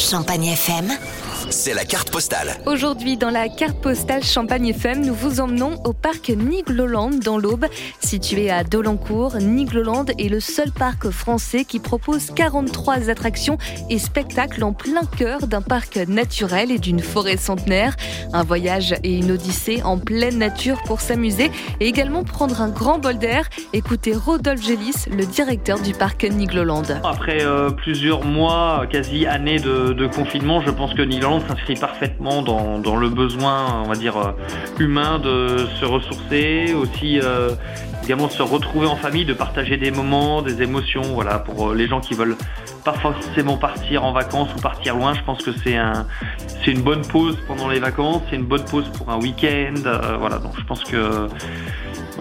Champagne FM c'est la carte postale. Aujourd'hui, dans la carte postale Champagne FM, nous vous emmenons au parc Nigloland dans l'Aube. Situé à Dolencourt, Nigloland est le seul parc français qui propose 43 attractions et spectacles en plein cœur d'un parc naturel et d'une forêt centenaire. Un voyage et une odyssée en pleine nature pour s'amuser et également prendre un grand bol d'air. Écoutez Rodolphe Gélis, le directeur du parc Nigloland. Après euh, plusieurs mois, quasi années de, de confinement, je pense que Nigloland s'inscrit parfaitement dans, le besoin, on va dire, euh, humain de se ressourcer, aussi euh, se retrouver en famille, de partager des moments, des émotions, voilà, pour euh, les gens qui veulent pas forcément partir en vacances ou partir loin, je pense que c'est un, c'est une bonne pause pendant les vacances, c'est une bonne pause pour un week-end, voilà, donc je pense que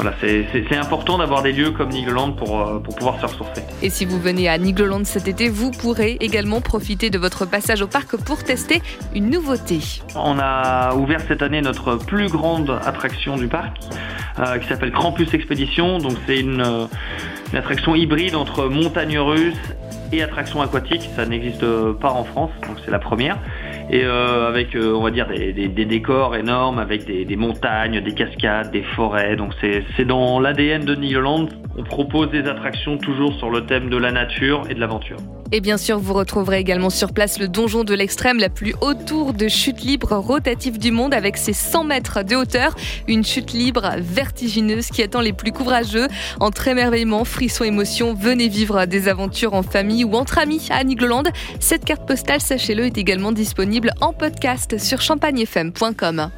voilà, c'est important d'avoir des lieux comme Nigloland pour, euh, pour pouvoir se ressourcer. Et si vous venez à Nigloland cet été, vous pourrez également profiter de votre passage au parc pour tester une nouveauté. On a ouvert cette année notre plus grande attraction du parc euh, qui s'appelle Krampus Expédition. Donc c'est une, euh, une attraction hybride entre montagne russe et attraction aquatique. Ça n'existe pas en France, donc c'est la première et euh, avec on va dire des, décors énormes avec des, montagnes, des cascades, des forêts. C'est dans l'ADN de Nigloland. On propose des attractions toujours sur le thème de la nature et de l'aventure. Et bien sûr, vous retrouverez également sur place le donjon de l'extrême, la plus haute tour de chute libre rotative du monde avec ses 100 mètres de hauteur. Une chute libre vertigineuse qui attend les plus courageux. Entre émerveillement, frisson, émotion, venez vivre des aventures en famille ou entre amis à Nigloland. Cette carte postale, sachez-le, est également disponible en podcast sur champagnefm.com.